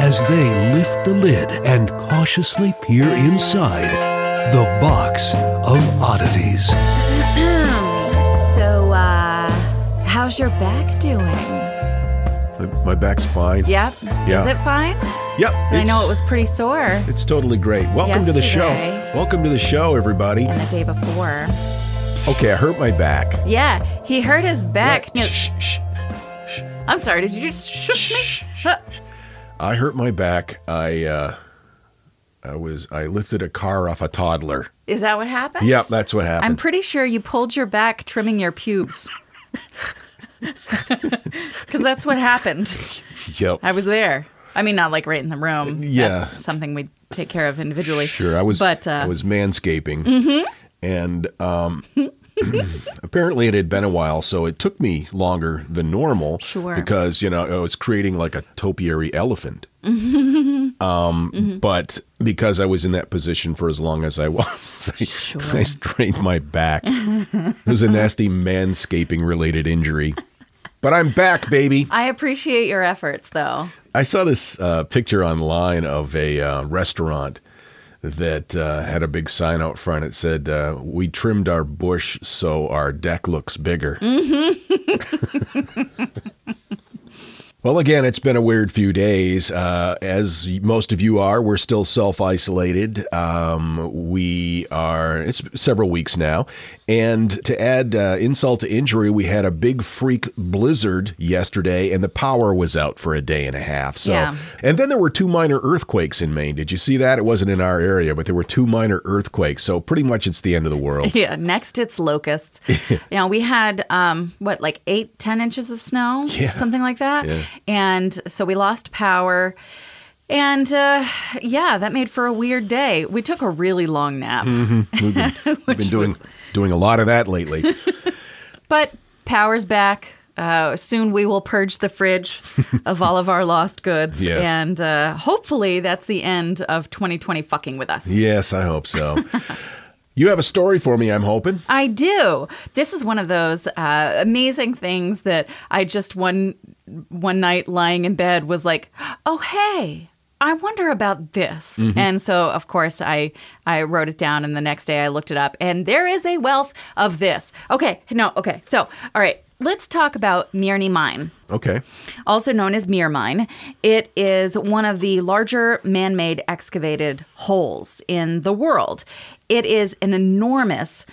as they lift the lid and cautiously peer inside the box of oddities. So, uh, how's your back doing? My, my back's fine. Yep. Yeah. Is it fine? Yep. I know it was pretty sore. It's totally great. Welcome to the show. Yesterday. Welcome to the show, everybody. And the day before. Okay, I hurt my back. Yeah, he hurt his back. Yeah, No, shh, shh. I'm sorry, did you just shush me? Huh. I hurt my back. I uh, I was I lifted a car off a toddler. Is that what happened? Yep, that's what happened. I'm pretty sure you pulled your back trimming your pubes. Because that's what happened. yep. I was there. I mean, not like right in the room. Yeah. That's something we take care of individually. Sure, I was. But, uh, I was manscaping, and um, apparently it had been a while, so it took me longer than normal. Sure. because you know I was creating like a topiary elephant. Mm-hmm. um, but because I was in that position for as long as I was, I, I strained my back. it was a nasty manscaping related injury. But I'm back, baby. I appreciate your efforts, though. I saw this uh, picture online of a uh, restaurant that uh, had a big sign out front. It said, uh, "We trimmed our bush so our deck looks bigger." Well, again, it's been a weird few days. Uh, as most of you are, we're still self isolated. Um, we are, it's several weeks now. And to add uh, insult to injury, we had a big freak blizzard yesterday, and the power was out for a day and a half. So, Yeah. and then there were two minor earthquakes in Maine. Did you see that? It wasn't in our area, but there were two minor earthquakes. So, pretty much it's the end of the world. Yeah, next it's locusts. you know, we had um what like eight, ten inches of snow, Yeah. something like that, Yeah. and so we lost power. And uh, yeah, that made for a weird day. We took a really long nap, We've been, we've been doing, was- doing a lot of that lately. but power's back. Uh, soon we will purge the fridge of all of our lost goods, Yes. and uh, hopefully that's the end of 2020 fucking with us. yes, I hope so. you have a story for me, I'm hoping. I do. This is one of those uh, amazing things that I just one one night lying in bed was like, oh hey. I wonder about this. And so of course I I wrote it down and the next day I looked it up and there is a wealth of this. Okay, no, okay. So, all right, let's talk about Mirny Mine Okay. also known as Mir Mine. It is one of the larger man made excavated holes in the world. It is an enormous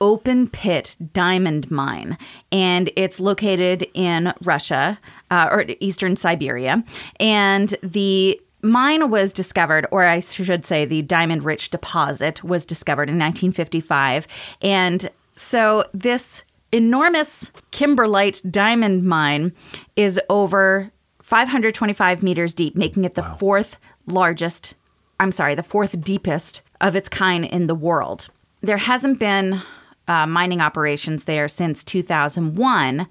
open pit diamond mine, and it's located in Russia uh, or eastern Siberia. And the mine was discovered, or I should say, the diamond rich deposit was discovered in 1955. And so this enormous kimberlite diamond mine is over 525 meters deep, making it the fourth largest, I'm sorry, the fourth deepest of its kind in the world. There hasn't been uh, mining operations there since 2001,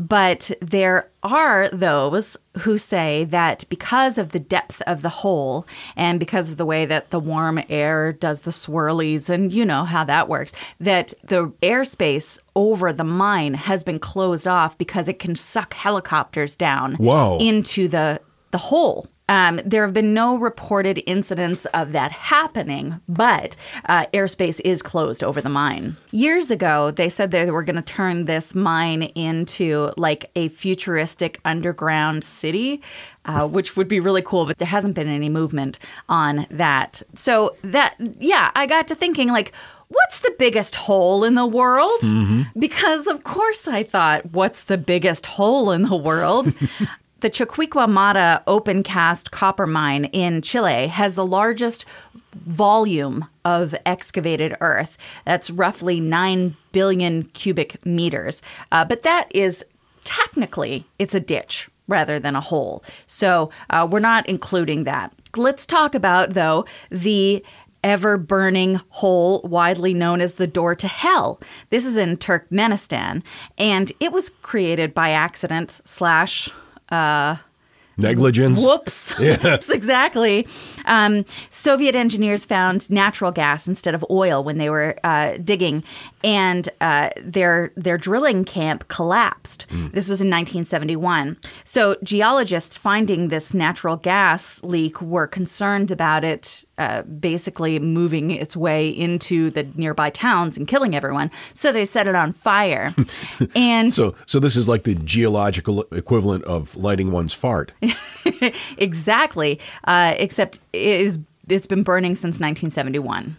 But there are those who say that because of the depth of the hole and because of the way that the warm air does the swirlies, and you know how that works, that the airspace over the mine has been closed off because it can suck helicopters down Whoa. into the the hole. Um, there have been no reported incidents of that happening, but uh, airspace is closed over the mine. Years ago, they said they were going to turn this mine into like a futuristic underground city, uh, which would be really cool, but there hasn't been any movement on that. So, that, yeah, I got to thinking like, What's the biggest hole in the world? Because, of course, I thought, what's the biggest hole in the world? The Chuquicamata open cast copper mine in Chile has the largest volume of excavated earth. That's roughly 9 billion cubic meters. Uh, but that is technically it's a ditch rather than a hole. So uh, we're not including that. Let's talk about though the ever burning hole widely known as the door to hell. This is in Turkmenistan and it was created by accident slash Negligence. Whoops. Yes, exactly. Um, Soviet engineers found natural gas instead of oil when they were uh, digging, and uh, their their drilling camp collapsed. This was in 1971. So geologists finding this natural gas leak were concerned about it. Uh, basically moving its way into the nearby towns and killing everyone. So they set it on fire. and So, so this is like the geological equivalent of lighting one's fart. exactly. Uh, except it is it's been burning since 1971.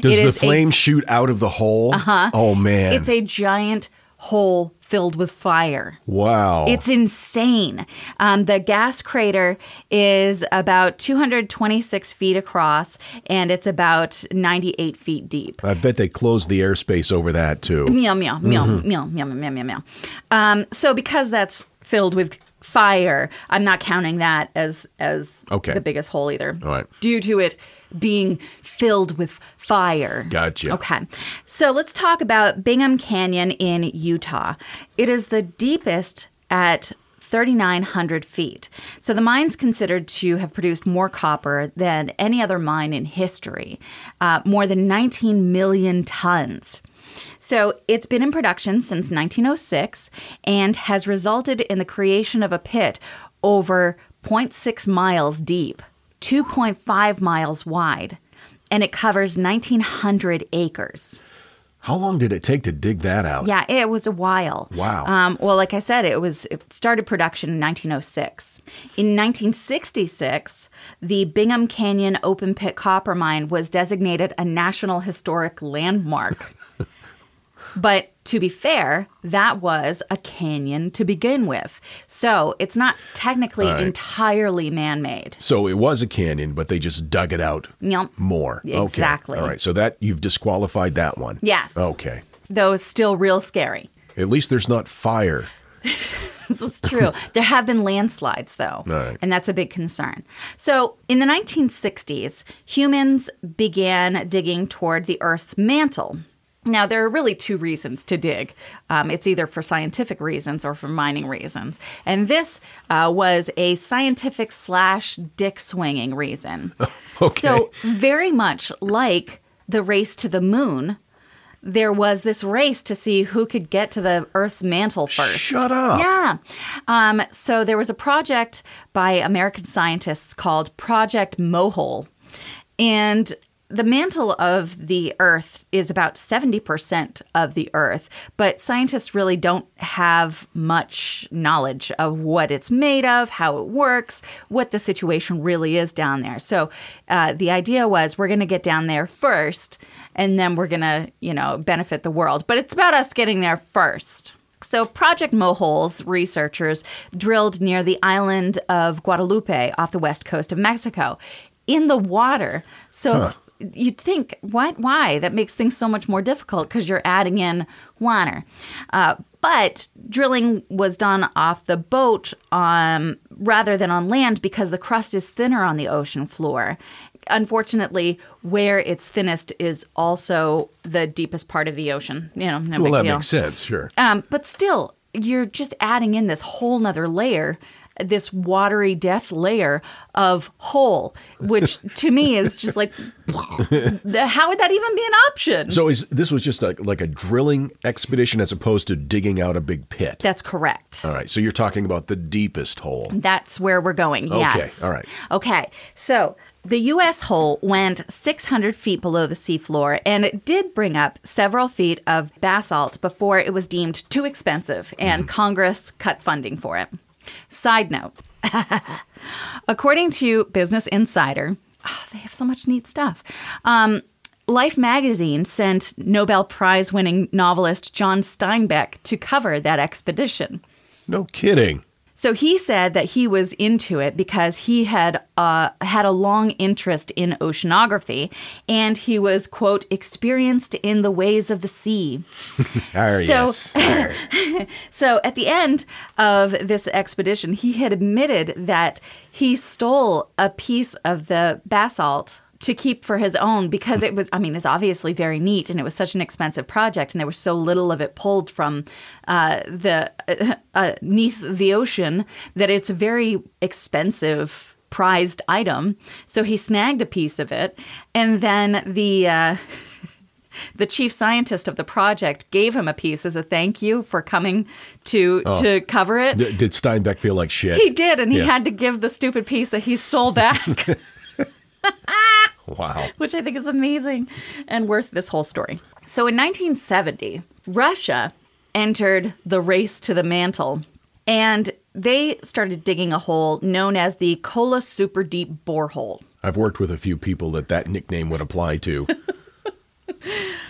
Does It the is a- flame shoot out of the hole? Uh-huh. Oh man. It's a giant hole filled with fire. wow. It's insane. Um, the gas crater is about 226 feet across and it's about 98 feet deep. I bet they closed the airspace over that too. Meow, meow, meow, Mm-hmm. meow, meow, meow, meow, meow. Um, so because that's filled with fire, I'm not counting that as as Okay. the biggest hole either. All right. Due to it being filled with fire. Gotcha. Okay. So let's talk about Bingham Canyon in Utah. It is the deepest at 3,900 feet. So the mine's considered to have produced more copper than any other mine in history, uh, more than 19 million tons. So it's been in production since 1906 and has resulted in the creation of a pit over 0.6 miles deep, 2.5 miles wide, and it covers 1,900 acres. How long did it take to dig that out? Yeah, it was a while. Wow. Um, well, like I said, it was it started production in 1906. In 1966, the Bingham Canyon open pit copper mine was designated a National Historic Landmark. But to be fair, that was a canyon to begin with, so it's not technically All right. entirely man-made. So it was a canyon, but they just dug it out Yep. more. Exactly. Okay. All right. So that you've disqualified that one. Yes. Okay. Though it's still real scary. At least there's not fire. This is true. there have been landslides, though, Right. and that's a big concern. So, in the 1960s, humans began digging toward the Earth's mantle. Now, there are really two reasons to dig. Um, it's either for scientific reasons or for mining reasons. And this uh, was a scientific slash dick swinging reason. Okay. So, very much like the race to the moon, there was this race to see who could get to the Earth's mantle first. Shut up. Yeah. Um, so there was a project by American scientists called Project Mohole. And the mantle of the Earth is about 70% of the Earth, but scientists really don't have much knowledge of what it's made of, how it works, what the situation really is down there. So uh, the idea was we're going to get down there first, and then we're going to, you know, benefit the world. But it's about us getting there first. So, Project Moholes researchers drilled near the island of Guadalupe off the west coast of Mexico in the water. So, you'd think, what? Why? That makes things so much more difficult because you're adding in water. Uh, but drilling was done off the boat um, rather than on land because the crust is thinner on the ocean floor. Unfortunately, where it's thinnest is also the deepest part of the ocean. You know, no Well, that deal. makes sense. Sure. Um, but still, you're just adding in this whole nother layer this watery death layer of hole which to me is just like the- how would that even be an option So is this was just a, like a drilling expedition as opposed to digging out a big pit? that's correct all right. So you're talking about the deepest hole. That's where we're going. Okay, Yes. all right. Okay. So the U.S. hole went 600 feet below the seafloor, and it did bring up several feet of basalt before it was deemed too expensive, and mm-hmm. Congress cut funding for it. Side note. According to Business Insider, ah, they have so much neat stuff. Um, Life magazine sent Nobel Prize winning novelist John Steinbeck to cover that expedition. No kidding. So he said that he was into it because he had uh, had a long interest in oceanography, and he was quote experienced in the ways of the sea. Ah, So-. Arr. So at the end of this expedition, he had admitted that he stole a piece of the basalt to keep for his own because it was I mean it's obviously very neat and it was such an expensive project and there was so little of it pulled from uh, the uh, uh, neath the ocean that it's a very expensive prized item so he snagged a piece of it and then the uh, the chief scientist of the project gave him a piece as a thank you for coming to to cover it. D- did Steinbeck feel like shit? he did, and he Yeah. had to give the stupid piece that he stole back, Wow. which I think is amazing and worth this whole story. So in 1970, Russia entered the race to the mantle, and they started digging a hole known as the Kola Super Deep Borehole. I've worked with a few people that that nickname would apply to.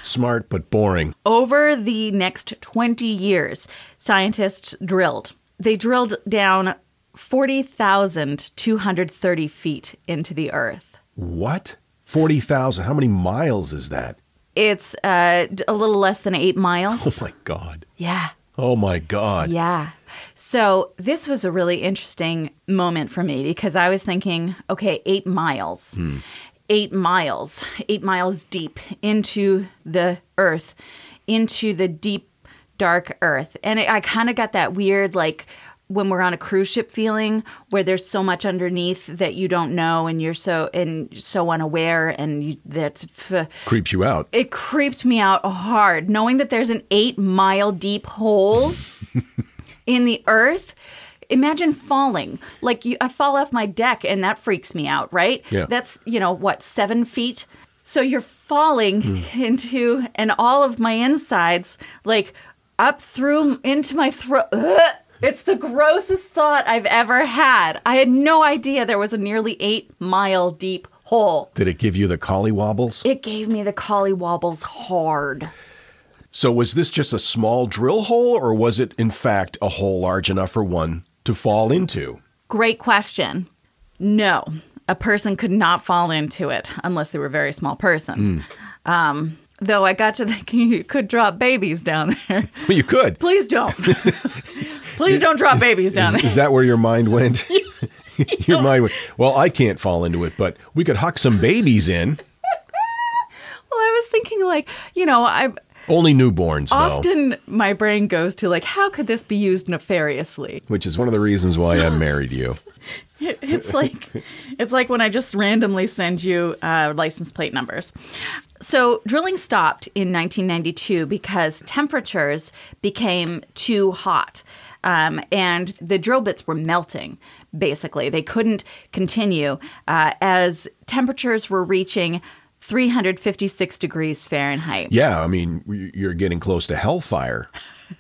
Smart but boring. Over the next 20 years, scientists drilled. They drilled down 40,230 feet into the earth. What? 40,000. How many miles is that? It's uh, a little less than eight miles. Oh my God. Yeah. Oh my God. Yeah. So this was a really interesting moment for me because I was thinking, okay, eight miles, eight miles, eight miles deep into the earth, into the deep, dark earth. And it, I kind of got that weird, like, when we're on a cruise ship feeling where there's so much underneath that you don't know and you're so and so unaware and you, that's Creeps you out. it creeped me out hard. Knowing that there's an eight mile deep hole in the earth imagine falling. Like you i fall off my deck and that freaks me out right? Yeah. that's you know what seven feet? So you're falling hmm. into and all of my insides like up through into my throat it's the grossest thought i've ever had i had no idea there was a nearly eight mile deep hole Did it give you the collie wobbles? it gave me the collie wobbles hard So was this just a small drill hole or was it in fact a hole large enough for one to fall into? Great question. No, a person could not fall into it unless they were a very small person. Um, though I got to thinking you could drop babies down there. Well, you could. Please don't. Please don't drop babies down Is, there. is that where your mind went? your mind went, well, I can't fall into it, but we could huck some babies in. well, I was thinking like, you know, I Only newborns, though, often my brain goes to like, how could this be used nefariously? which is one of the reasons why I married you. It- It's like it's like when I just randomly send you uh, license plate numbers. So drilling stopped in 1992 because temperatures became too hot, um, and the drill bits were melting. Basically, they couldn't continue uh, as temperatures were reaching 356 degrees Fahrenheit. Yeah, I mean, you're getting close to hellfire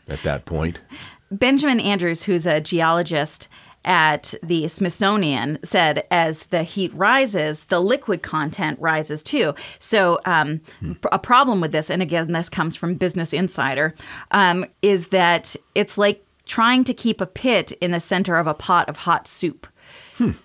at that point. Benjamin Andrews, who's a geologist at the Smithsonian, said as the heat rises, the liquid content rises too. So, um, p- a problem with this, and again, this comes from Business Insider, um, is that it's like trying to keep a pit in the center of a pot of hot soup.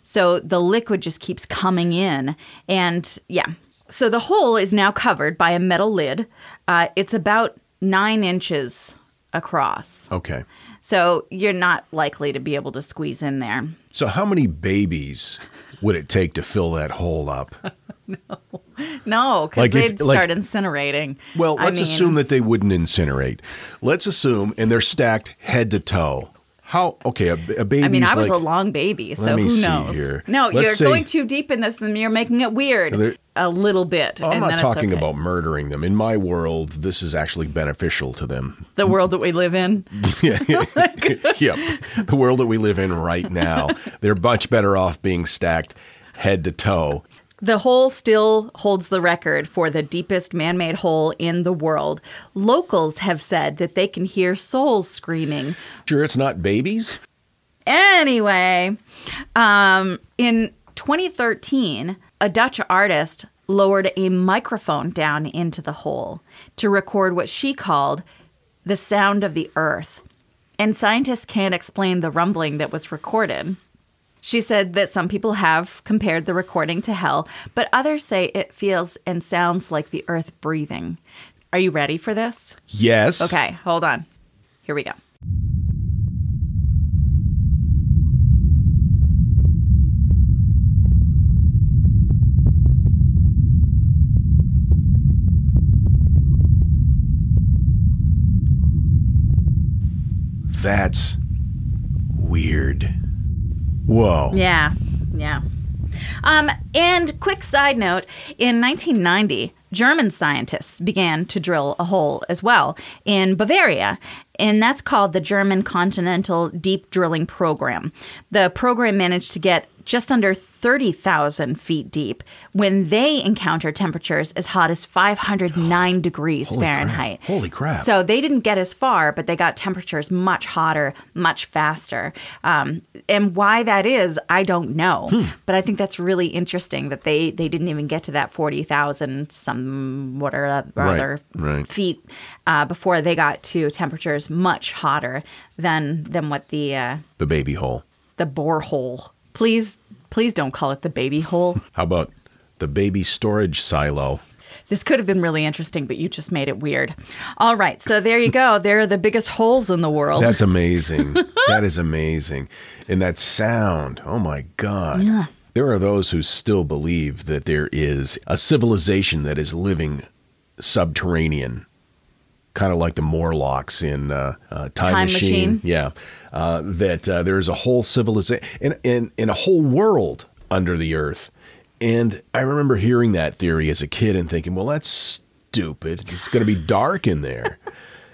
So the liquid just keeps coming in. And yeah. So the hole is now covered by a metal lid. Uh, it's about nine inches across. Okay. So you're not likely to be able to squeeze in there. So, how many babies would it take to fill that hole up? No, because Like they'd like- start incinerating. Well, let's mean, assume that they wouldn't incinerate. Let's assume, and they're stacked head to toe. How? Okay, a, a baby. I mean, I was like, a long baby, so who knows? here. No, Let's you're say- going too deep in this, and you're making it weird a little bit. Oh, I'm and not then it's talking okay. about murdering them. In my world, this is actually beneficial to them. the world that we live in. Yeah, oh yep. The world that we live in right now, they're much better off being stacked head to toe. The hole still holds the record for the deepest man made hole in the world. Locals have said that they can hear souls screaming. Sure, it's not babies. Anyway, um, in 2013, a Dutch artist lowered a microphone down into the hole to record what she called the sound of the earth. And scientists can't explain the rumbling that was recorded. She said that some people have compared the recording to hell, but others say it feels and sounds like the earth breathing. Are you ready for this? Yes. Okay, hold on. Here we go. That's weird. Whoa. Yeah, yeah. Um, and quick side note in 1990, German scientists began to drill a hole as well in Bavaria, and that's called the German Continental Deep Drilling Program. The program managed to get just under 30,000 feet deep when they encounter temperatures as hot as 509 degrees Holy crap. Fahrenheit. Holy crap. So they didn't get as far, but they got temperatures much hotter, much faster. Um, and why that is, I don't know. Hmm. But I think that's really interesting that they, they didn't even get to that 40,000 some what or Right, other right. feet uh, before they got to temperatures much hotter than than what the uh, The baby hole. the borehole. Please, please don't call it the baby hole. How about the baby storage silo? This could have been really interesting, but you just made it weird. All right, so there you go. There are the biggest holes in the world. That's amazing. that is amazing. And that sound, oh my God. Yeah. There are those who still believe that there is a civilization that is living subterranean, kind of like the Morlocks in uh, uh, Time, Time Machine. Machine. Yeah. Uh, that uh, there is a whole civilization and, and, and a whole world under the earth. And I remember hearing that theory as a kid and thinking, well, that's stupid. It's going to be dark in there.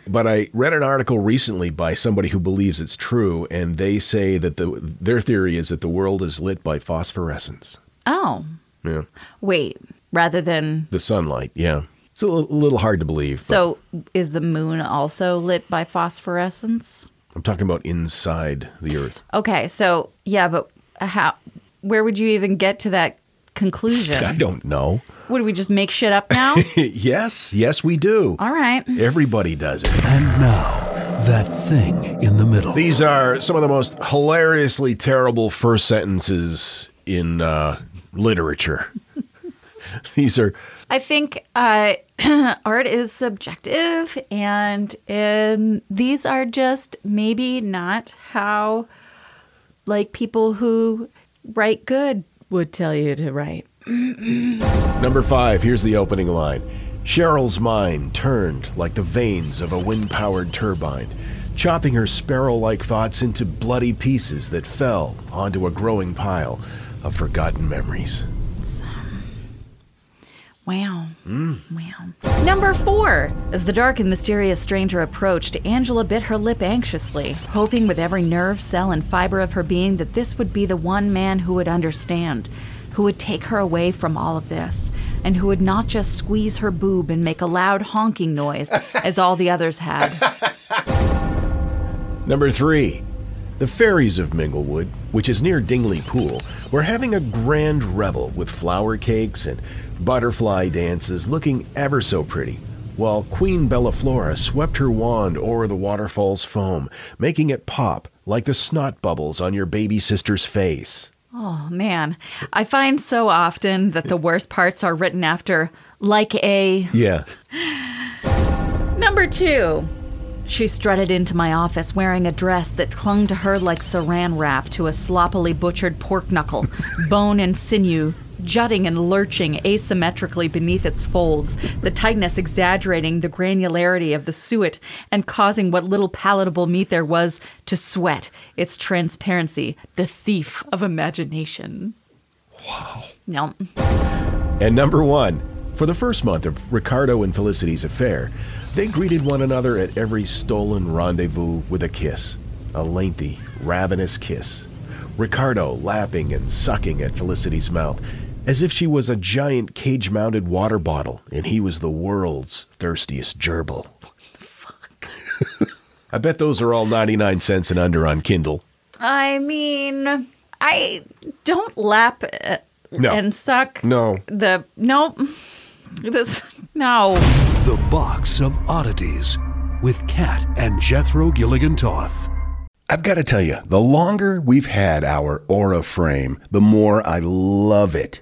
But I read an article recently by somebody who believes it's true, and they say that the their theory is that the world is lit by phosphorescence. oh, Yeah, wait. Rather than the sunlight. Yeah, it's a little hard to believe. but so, is the moon also lit by phosphorescence? I'm talking about inside the Earth. Okay, so yeah, but how? Where would you even get to that conclusion? I don't know. Would we just make shit up now? yes, yes, we do. All right. Everybody does it. And now, that thing in the middle. These are some of the most hilariously terrible first sentences in uh, literature. These are I think uh, art is subjective, and um, these are just maybe not how, like, people who write good would tell you to write. Number five, here's the opening line. Cheryl's mind turned like the vanes of a wind powered turbine, chopping her sparrow like thoughts into bloody pieces that fell onto a growing pile of forgotten memories. Wow. Mm. Wow. Number four. As the dark and mysterious stranger approached, Angela bit her lip anxiously, hoping with every nerve, cell, and fiber of her being that this would be the one man who would understand, who would take her away from all of this, and who would not just squeeze her boob and make a loud honking noise as all the others had. Number three, the fairies of Minglewood, which is near Dingley Pool, were having a grand revel with flower cakes and butterfly dances looking ever so pretty, while Queen Bellaflora swept her wand o'er the waterfall's foam, making it pop like the snot bubbles on your baby sister's face. Oh, man. I find so often that the worst parts are written after, like a. Yeah. Number two. She strutted into my office wearing a dress that clung to her like saran wrap to a sloppily butchered pork knuckle, bone and sinew jutting and lurching asymmetrically beneath its folds, the tightness exaggerating the granularity of the suet and causing what little palatable meat there was to sweat, its transparency, the thief of imagination. Wow. No. And number one, for the first month of Ricardo and Felicity's affair, they greeted one another at every stolen rendezvous with a kiss, a lengthy, ravenous kiss. Ricardo lapping and sucking at Felicity's mouth as if she was a giant cage mounted water bottle and he was the world's thirstiest gerbil. Fuck. I bet those are all 99 cents and under on Kindle. I mean, I don't lap uh, No. and suck No. the nope. This no. The Box of Oddities with Kat and Jethro Gilligan Toth. I've got to tell you, the longer we've had our Aura frame, the more I love it.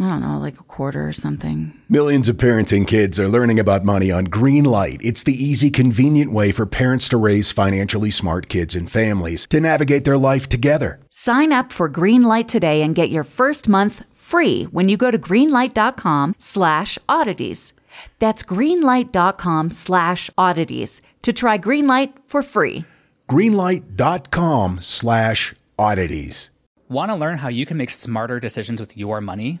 I don't know, like a quarter or something. Millions of parents and kids are learning about money on Greenlight. It's the easy, convenient way for parents to raise financially smart kids and families to navigate their life together. Sign up for Greenlight today and get your first month free when you go to greenlight.com slash oddities. That's greenlight.com slash oddities to try Greenlight for free. Greenlight.com slash oddities. Want to learn how you can make smarter decisions with your money?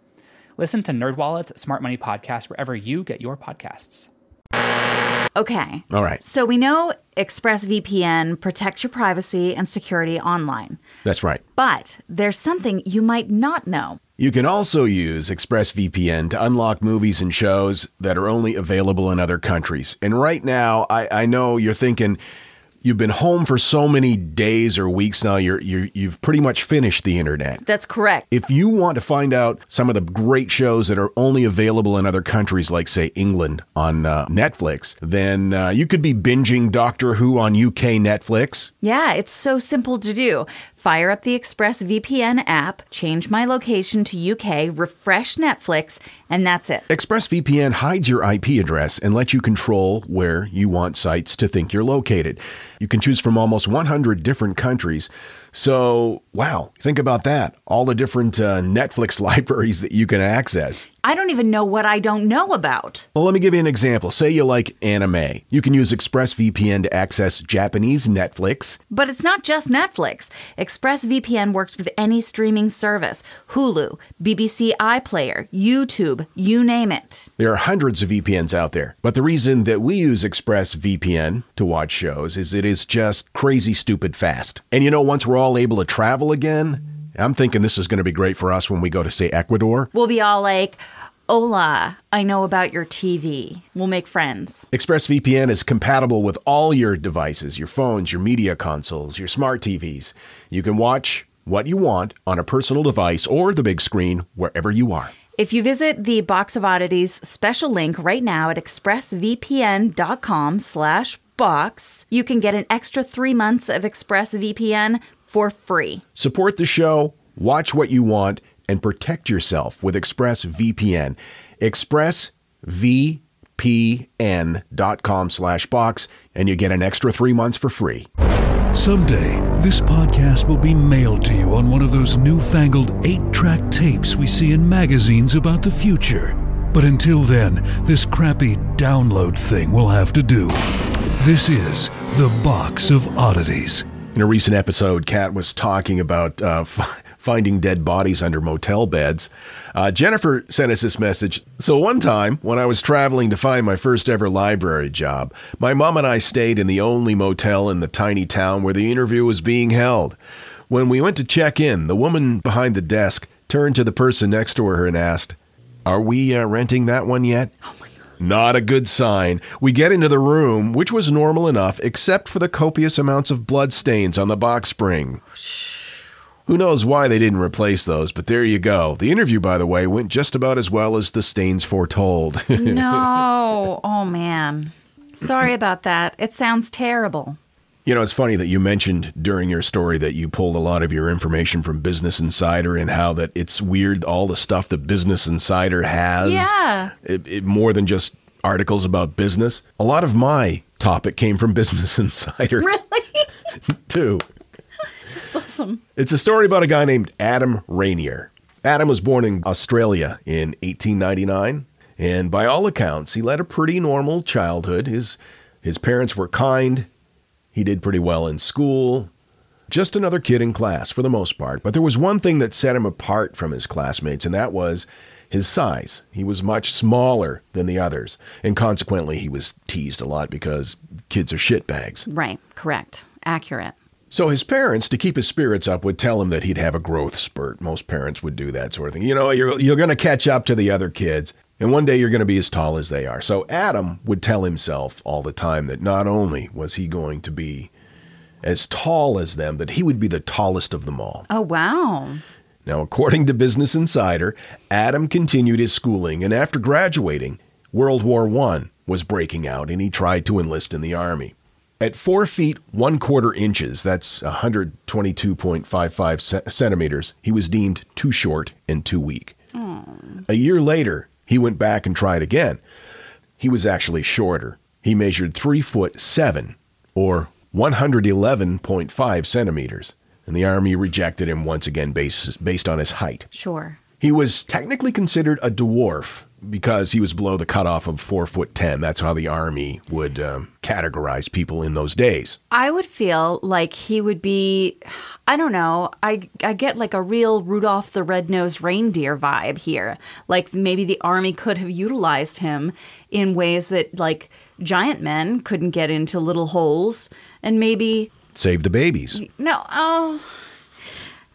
Listen to NerdWallet's Smart Money Podcast wherever you get your podcasts. Okay. All right. So we know ExpressVPN protects your privacy and security online. That's right. But there's something you might not know. You can also use ExpressVPN to unlock movies and shows that are only available in other countries. And right now, I, I know you're thinking, you've been home for so many days or weeks now, you're, you're, you've pretty much finished the internet. That's correct. If you want to find out some of the great shows that are only available in other countries, like, say, England on uh, Netflix, then uh, you could be binging Doctor Who on UK Netflix. Yeah, it's so simple to do. Fire up the ExpressVPN app, change my location to UK, refresh Netflix, and that's it. ExpressVPN hides your IP address and lets you control where you want sites to think you're located. You can choose from almost 100 different countries. So, wow, think about that. All the different uh, Netflix libraries that you can access. I don't even know what I don't know about. Well, let me give you an example. Say you like anime. You can use ExpressVPN to access Japanese Netflix. But it's not just Netflix. ExpressVPN works with any streaming service Hulu, BBC iPlayer, YouTube, you name it. There are hundreds of VPNs out there, but the reason that we use ExpressVPN to watch shows is it is just crazy stupid fast. And you know, once we're all able to travel again, I'm thinking this is going to be great for us when we go to, say, Ecuador. We'll be all like, Hola, I know about your TV. We'll make friends. ExpressVPN is compatible with all your devices your phones, your media consoles, your smart TVs. You can watch what you want on a personal device or the big screen wherever you are. If you visit the Box of Oddities special link right now at expressvpn.com slash box, you can get an extra three months of ExpressVPN for free. Support the show, watch what you want, and protect yourself with ExpressVPN. ExpressVPN.com slash box, and you get an extra three months for free. Someday, this podcast will be mailed to you on one of those newfangled eight track tapes we see in magazines about the future. But until then, this crappy download thing will have to do. This is The Box of Oddities. In a recent episode, Kat was talking about uh, f- finding dead bodies under motel beds. Uh, Jennifer sent us this message. So, one time when I was traveling to find my first ever library job, my mom and I stayed in the only motel in the tiny town where the interview was being held. When we went to check in, the woman behind the desk turned to the person next to her and asked, Are we uh, renting that one yet? Not a good sign. We get into the room, which was normal enough, except for the copious amounts of blood stains on the box spring. Who knows why they didn't replace those, but there you go. The interview, by the way, went just about as well as the stains foretold. No. oh, man. Sorry about that. It sounds terrible. You know, it's funny that you mentioned during your story that you pulled a lot of your information from Business Insider and how that it's weird all the stuff that Business Insider has. Yeah. It, it, more than just articles about business. A lot of my topic came from Business Insider. Really? too. That's awesome. It's a story about a guy named Adam Rainer. Adam was born in Australia in 1899, and by all accounts, he led a pretty normal childhood. His his parents were kind. He did pretty well in school. Just another kid in class for the most part, but there was one thing that set him apart from his classmates, and that was his size. He was much smaller than the others, and consequently, he was teased a lot because kids are shitbags. Right. Correct. Accurate. So his parents, to keep his spirits up, would tell him that he'd have a growth spurt. Most parents would do that sort of thing. You know, you're you're going to catch up to the other kids, and one day you're going to be as tall as they are. So Adam would tell himself all the time that not only was he going to be as tall as them, that he would be the tallest of them all. Oh, wow. Now, according to Business Insider, Adam continued his schooling, and after graduating, World War I was breaking out, and he tried to enlist in the army. At four feet one quarter inches, that's 122.55 centimeters, he was deemed too short and too weak. A year later, he went back and tried again. He was actually shorter. He measured three foot seven, or 111.5 centimeters, and the Army rejected him once again based, based on his height. Sure. He was technically considered a dwarf because he was below the cutoff of four foot ten. That's how the army would um, categorize people in those days. I would feel like he would be I don't know. I I get like a real Rudolph the Red-Nosed Reindeer vibe here. Like maybe the army could have utilized him in ways that like giant men couldn't get into little holes and maybe Save the babies. no, oh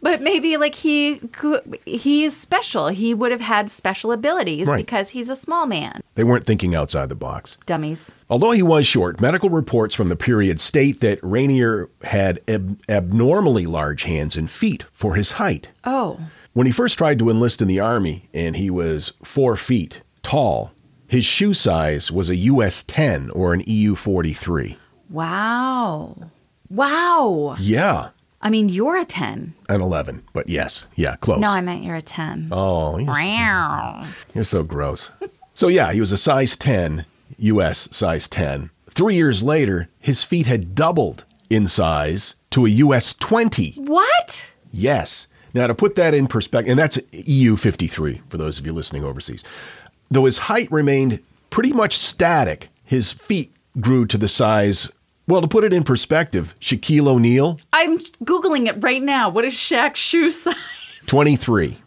but maybe like he could, he is special. He would have had special abilities Right. because he's a small man. They weren't thinking outside the box. Dummies. Although he was short, medical reports from the period state that Rainer had ab- abnormally large hands and feet for his height. Oh. When he first tried to enlist in the army and he was four feet tall, his shoe size was a US 10 or an EU 43. Wow. Wow. Yeah, I mean, you're a 10. an 11, but yes, yeah, close. No, I meant you're a 10. oh, you're, Meow. you're so gross. so, yeah, he was a size 10, US size 10. Three years later, his feet had doubled in size to a US 20. What? Yes. Now, to put that in perspective, and that's EU 53 for those of you listening overseas. Though his height remained pretty much static, his feet grew to the size, well, to put it in perspective, Shaquille O'Neal, I'm Googling it right now. What is Shaq's shoe size? 23.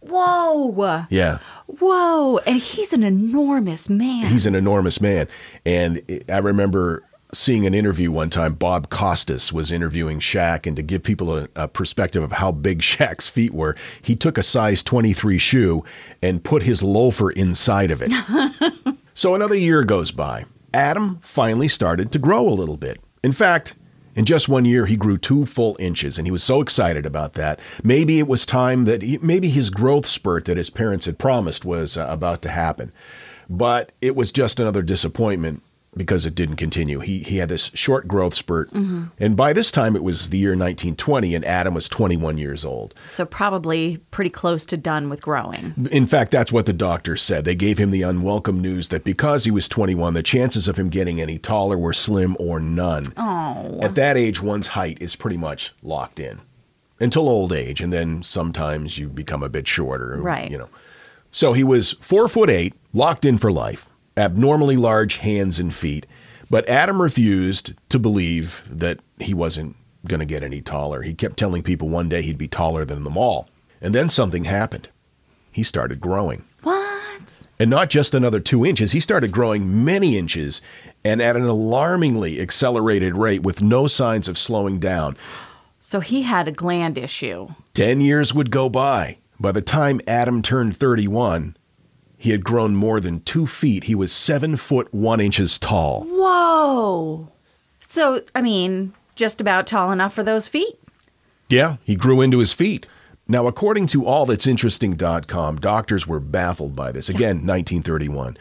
Whoa. Yeah. Whoa. And he's an enormous man. He's an enormous man. And I remember seeing an interview one time. Bob Costas was interviewing Shaq, and to give people a, a perspective of how big Shaq's feet were, he took a size 23 shoe and put his loafer inside of it. so another year goes by. Adam finally started to grow a little bit. In fact, in just one year, he grew two full inches, and he was so excited about that. Maybe it was time that he, maybe his growth spurt that his parents had promised was uh, about to happen. But it was just another disappointment because it didn't continue. He he had this short growth spurt, mm-hmm. and by this time it was the year 1920, and Adam was 21 years old. so probably pretty close to done with growing. In fact, that's what the doctors said. They gave him the unwelcome news that because he was 21, the chances of him getting any taller were slim or none. Oh. At that age, one's height is pretty much locked in until old age, and then sometimes you become a bit shorter. Right. You know. So he was four foot eight, locked in for life, abnormally large hands and feet. But Adam refused to believe that he wasn't going to get any taller. He kept telling people one day he'd be taller than them all. And then something happened. He started growing. What? And not just another two inches, he started growing many inches and at an alarmingly accelerated rate with no signs of slowing down. So he had a gland issue. 10 years would go by. By the time Adam turned 31, he had grown more than two feet. He was seven foot one inches tall. Whoa. So, I mean, just about tall enough for those feet. Yeah, he grew into his feet. Now, according to allthat'sinteresting.com, doctors were baffled by this. Again, 1931.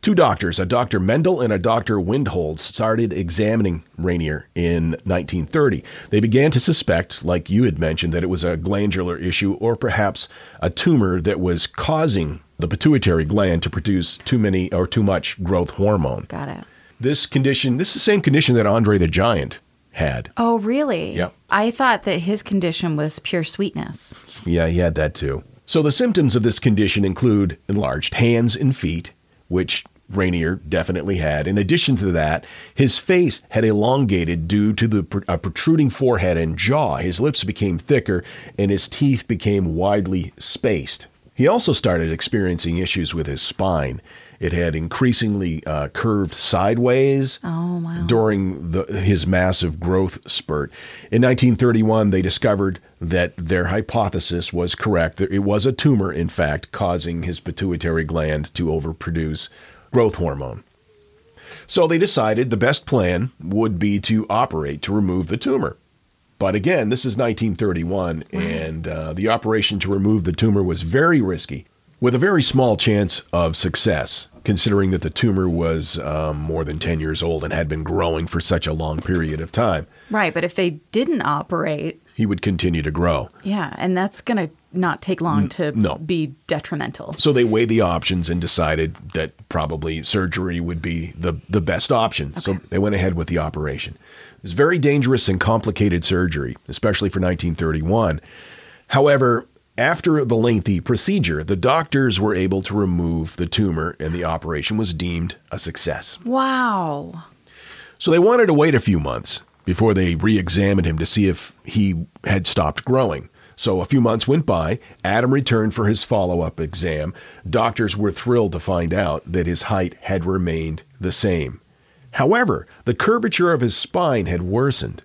Two doctors, a Dr. Mendel and a Dr. Windholz, started examining Rainer in 1930. They began to suspect, like you had mentioned, that it was a glandular issue or perhaps a tumor that was causing the pituitary gland to produce too many or too much growth hormone. Got it. This condition, this is the same condition that Andre the Giant had. Oh, really? Yep. I thought that his condition was pure sweetness. Yeah, he had that too. So the symptoms of this condition include enlarged hands and feet, which Rainer definitely had. In addition to that, his face had elongated due to the pr- a protruding forehead and jaw. His lips became thicker and his teeth became widely spaced. He also started experiencing issues with his spine. It had increasingly uh, curved sideways during the, his massive growth spurt. In 1931, they discovered that their hypothesis was correct. It was a tumor, in fact, causing his pituitary gland to overproduce growth hormone. So they decided the best plan would be to operate to remove the tumor. But again, this is 1931, and uh, the operation to remove the tumor was very risky, with a very small chance of success, considering that the tumor was um, more than 10 years old and had been growing for such a long period of time. Right, but if they didn't operate, He would continue to grow. yeah, and that's going to not take long to no. be detrimental. So they weighed the options and decided that probably surgery would be the, the best option. So they went ahead with the operation. It was very dangerous and complicated surgery, especially for 1931. However, After the lengthy procedure, the doctors were able to remove the tumor and the operation was deemed a success. Wow. So they wanted to wait a few months before they re examined him to see if he had stopped growing. So a few months went by. Adam returned for his follow up exam. Doctors were thrilled to find out that his height had remained the same. However, the curvature of his spine had worsened.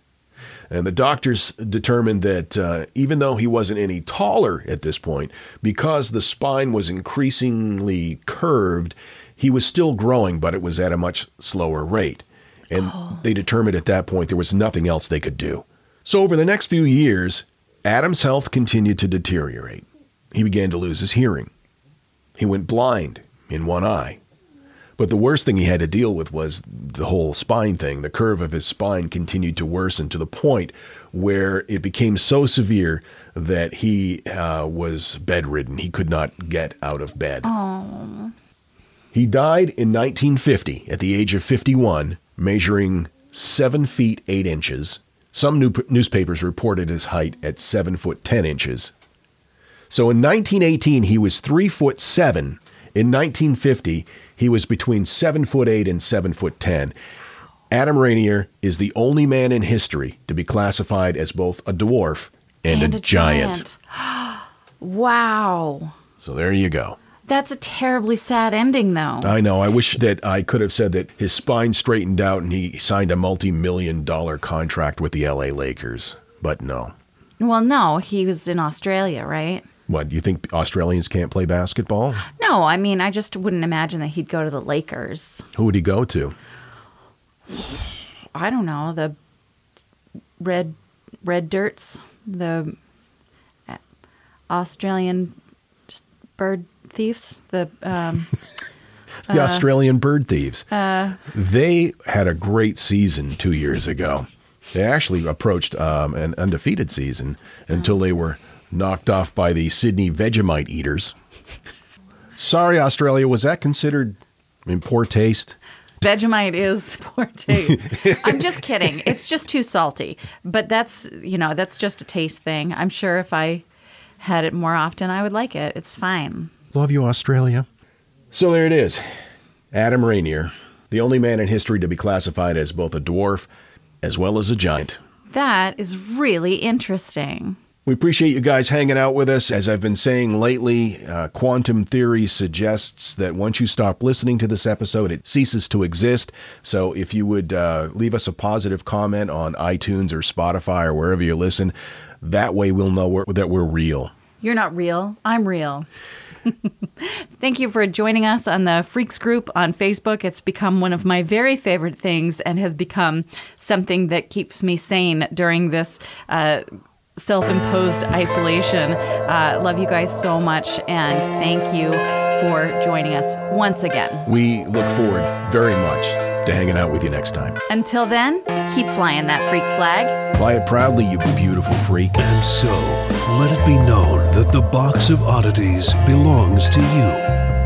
And the doctors determined that uh, even though he wasn't any taller at this point, because the spine was increasingly curved, he was still growing, but it was at a much slower rate. And they determined at that point there was nothing else they could do. So, over the next few years, Adam's health continued to deteriorate. He began to lose his hearing. He went blind in one eye. But the worst thing he had to deal with was the whole spine thing. The curve of his spine continued to worsen to the point where it became so severe that he uh, was bedridden. He could not get out of bed. He died in 1950 at the age of 51, measuring 7 feet 8 inches. Some new- newspapers reported his height at 7 foot 10 inches. So in 1918, he was 3 foot 7. In 1950, he was between 7 foot 8 and 7 foot 10. Adam Rainer is the only man in history to be classified as both a dwarf and, a, giant. wow. So there you go. That's a terribly sad ending, though. I know. I wish that I could have said that his spine straightened out and he signed a multi million dollar contract with the LA Lakers. But no. well, no, he was in Australia, right? What, you think Australians can't play basketball? No, I mean, I just wouldn't imagine that he'd go to the Lakers. Who would he go to? I don't know, the red red dirts, the uh, Australian bird thieves, the um The Australian Bird Thieves. they had a great season two years ago. They actually approached um, an undefeated season until they were knocked off by the Sydney Vegemite Eaters. Sorry, Australia. Was that considered in poor taste? Vegemite is poor taste. I'm just kidding. It's just too salty. But that's, you know, that's just a taste thing. I'm sure if I had it more often, I would like it. It's fine. Love you, Australia. So there it is. Adam Rainer, the only man in history to be classified as both a dwarf as well as a giant. That is really interesting. We appreciate you guys hanging out with us. As I've been saying lately, uh, quantum theory suggests that once you stop listening to this episode, it ceases to exist. So if you would uh, leave us a positive comment on iTunes or Spotify or wherever you listen, that way we'll know we're, that we're real. You're not real. I'm real. Thank you for joining us on the Freaks group on Facebook. It's become one of my very favorite things and has become something that keeps me sane during this uh, self imposed isolation. Uh, love you guys so much and thank you for joining us once again. We look forward very much to hanging out with you next time. Until then, keep flying that freak flag. Fly it proudly, you beautiful freak. And so, let it be known that the box of oddities belongs to you,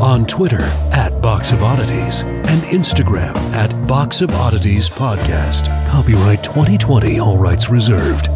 On Twitter at Box of Oddities. And Instagram at Box of Oddities Podcast. Copyright 2020, all rights reserved.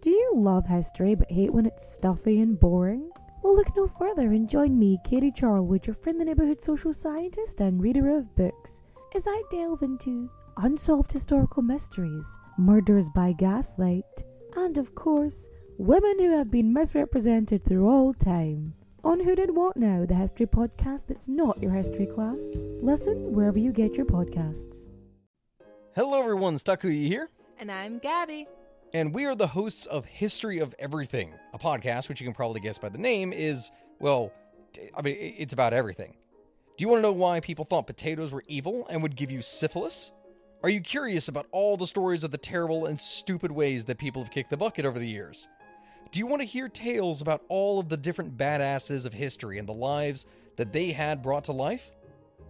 Do you love history but hate when it's stuffy and boring? Well, look no further and join me, Katie Charlwood, your friend, the neighborhood social scientist and reader of books, as I delve into unsolved historical mysteries, murders by gaslight, and of course, women who have been misrepresented through all time. On Who Did What Now, the history podcast that's not your history class. Listen wherever you get your podcasts. Hello, everyone. Stakuyi here, And I'm Gabby. and we are the hosts of History of Everything, a podcast which you can probably guess by the name is, well, I mean, it's about everything. Do you want to know why people thought potatoes were evil and would give you syphilis? Are you curious about all the stories of the terrible and stupid ways that people have kicked the bucket over the years? Do you want to hear tales about all of the different badasses of history and the lives that they had brought to life?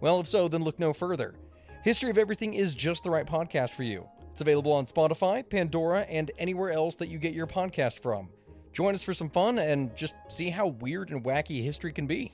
Well, if so, then look no further. History of Everything is just the right podcast for you. It's available on Spotify, Pandora, and anywhere else that you get your podcast from. Join us for some fun and just see how weird and wacky history can be.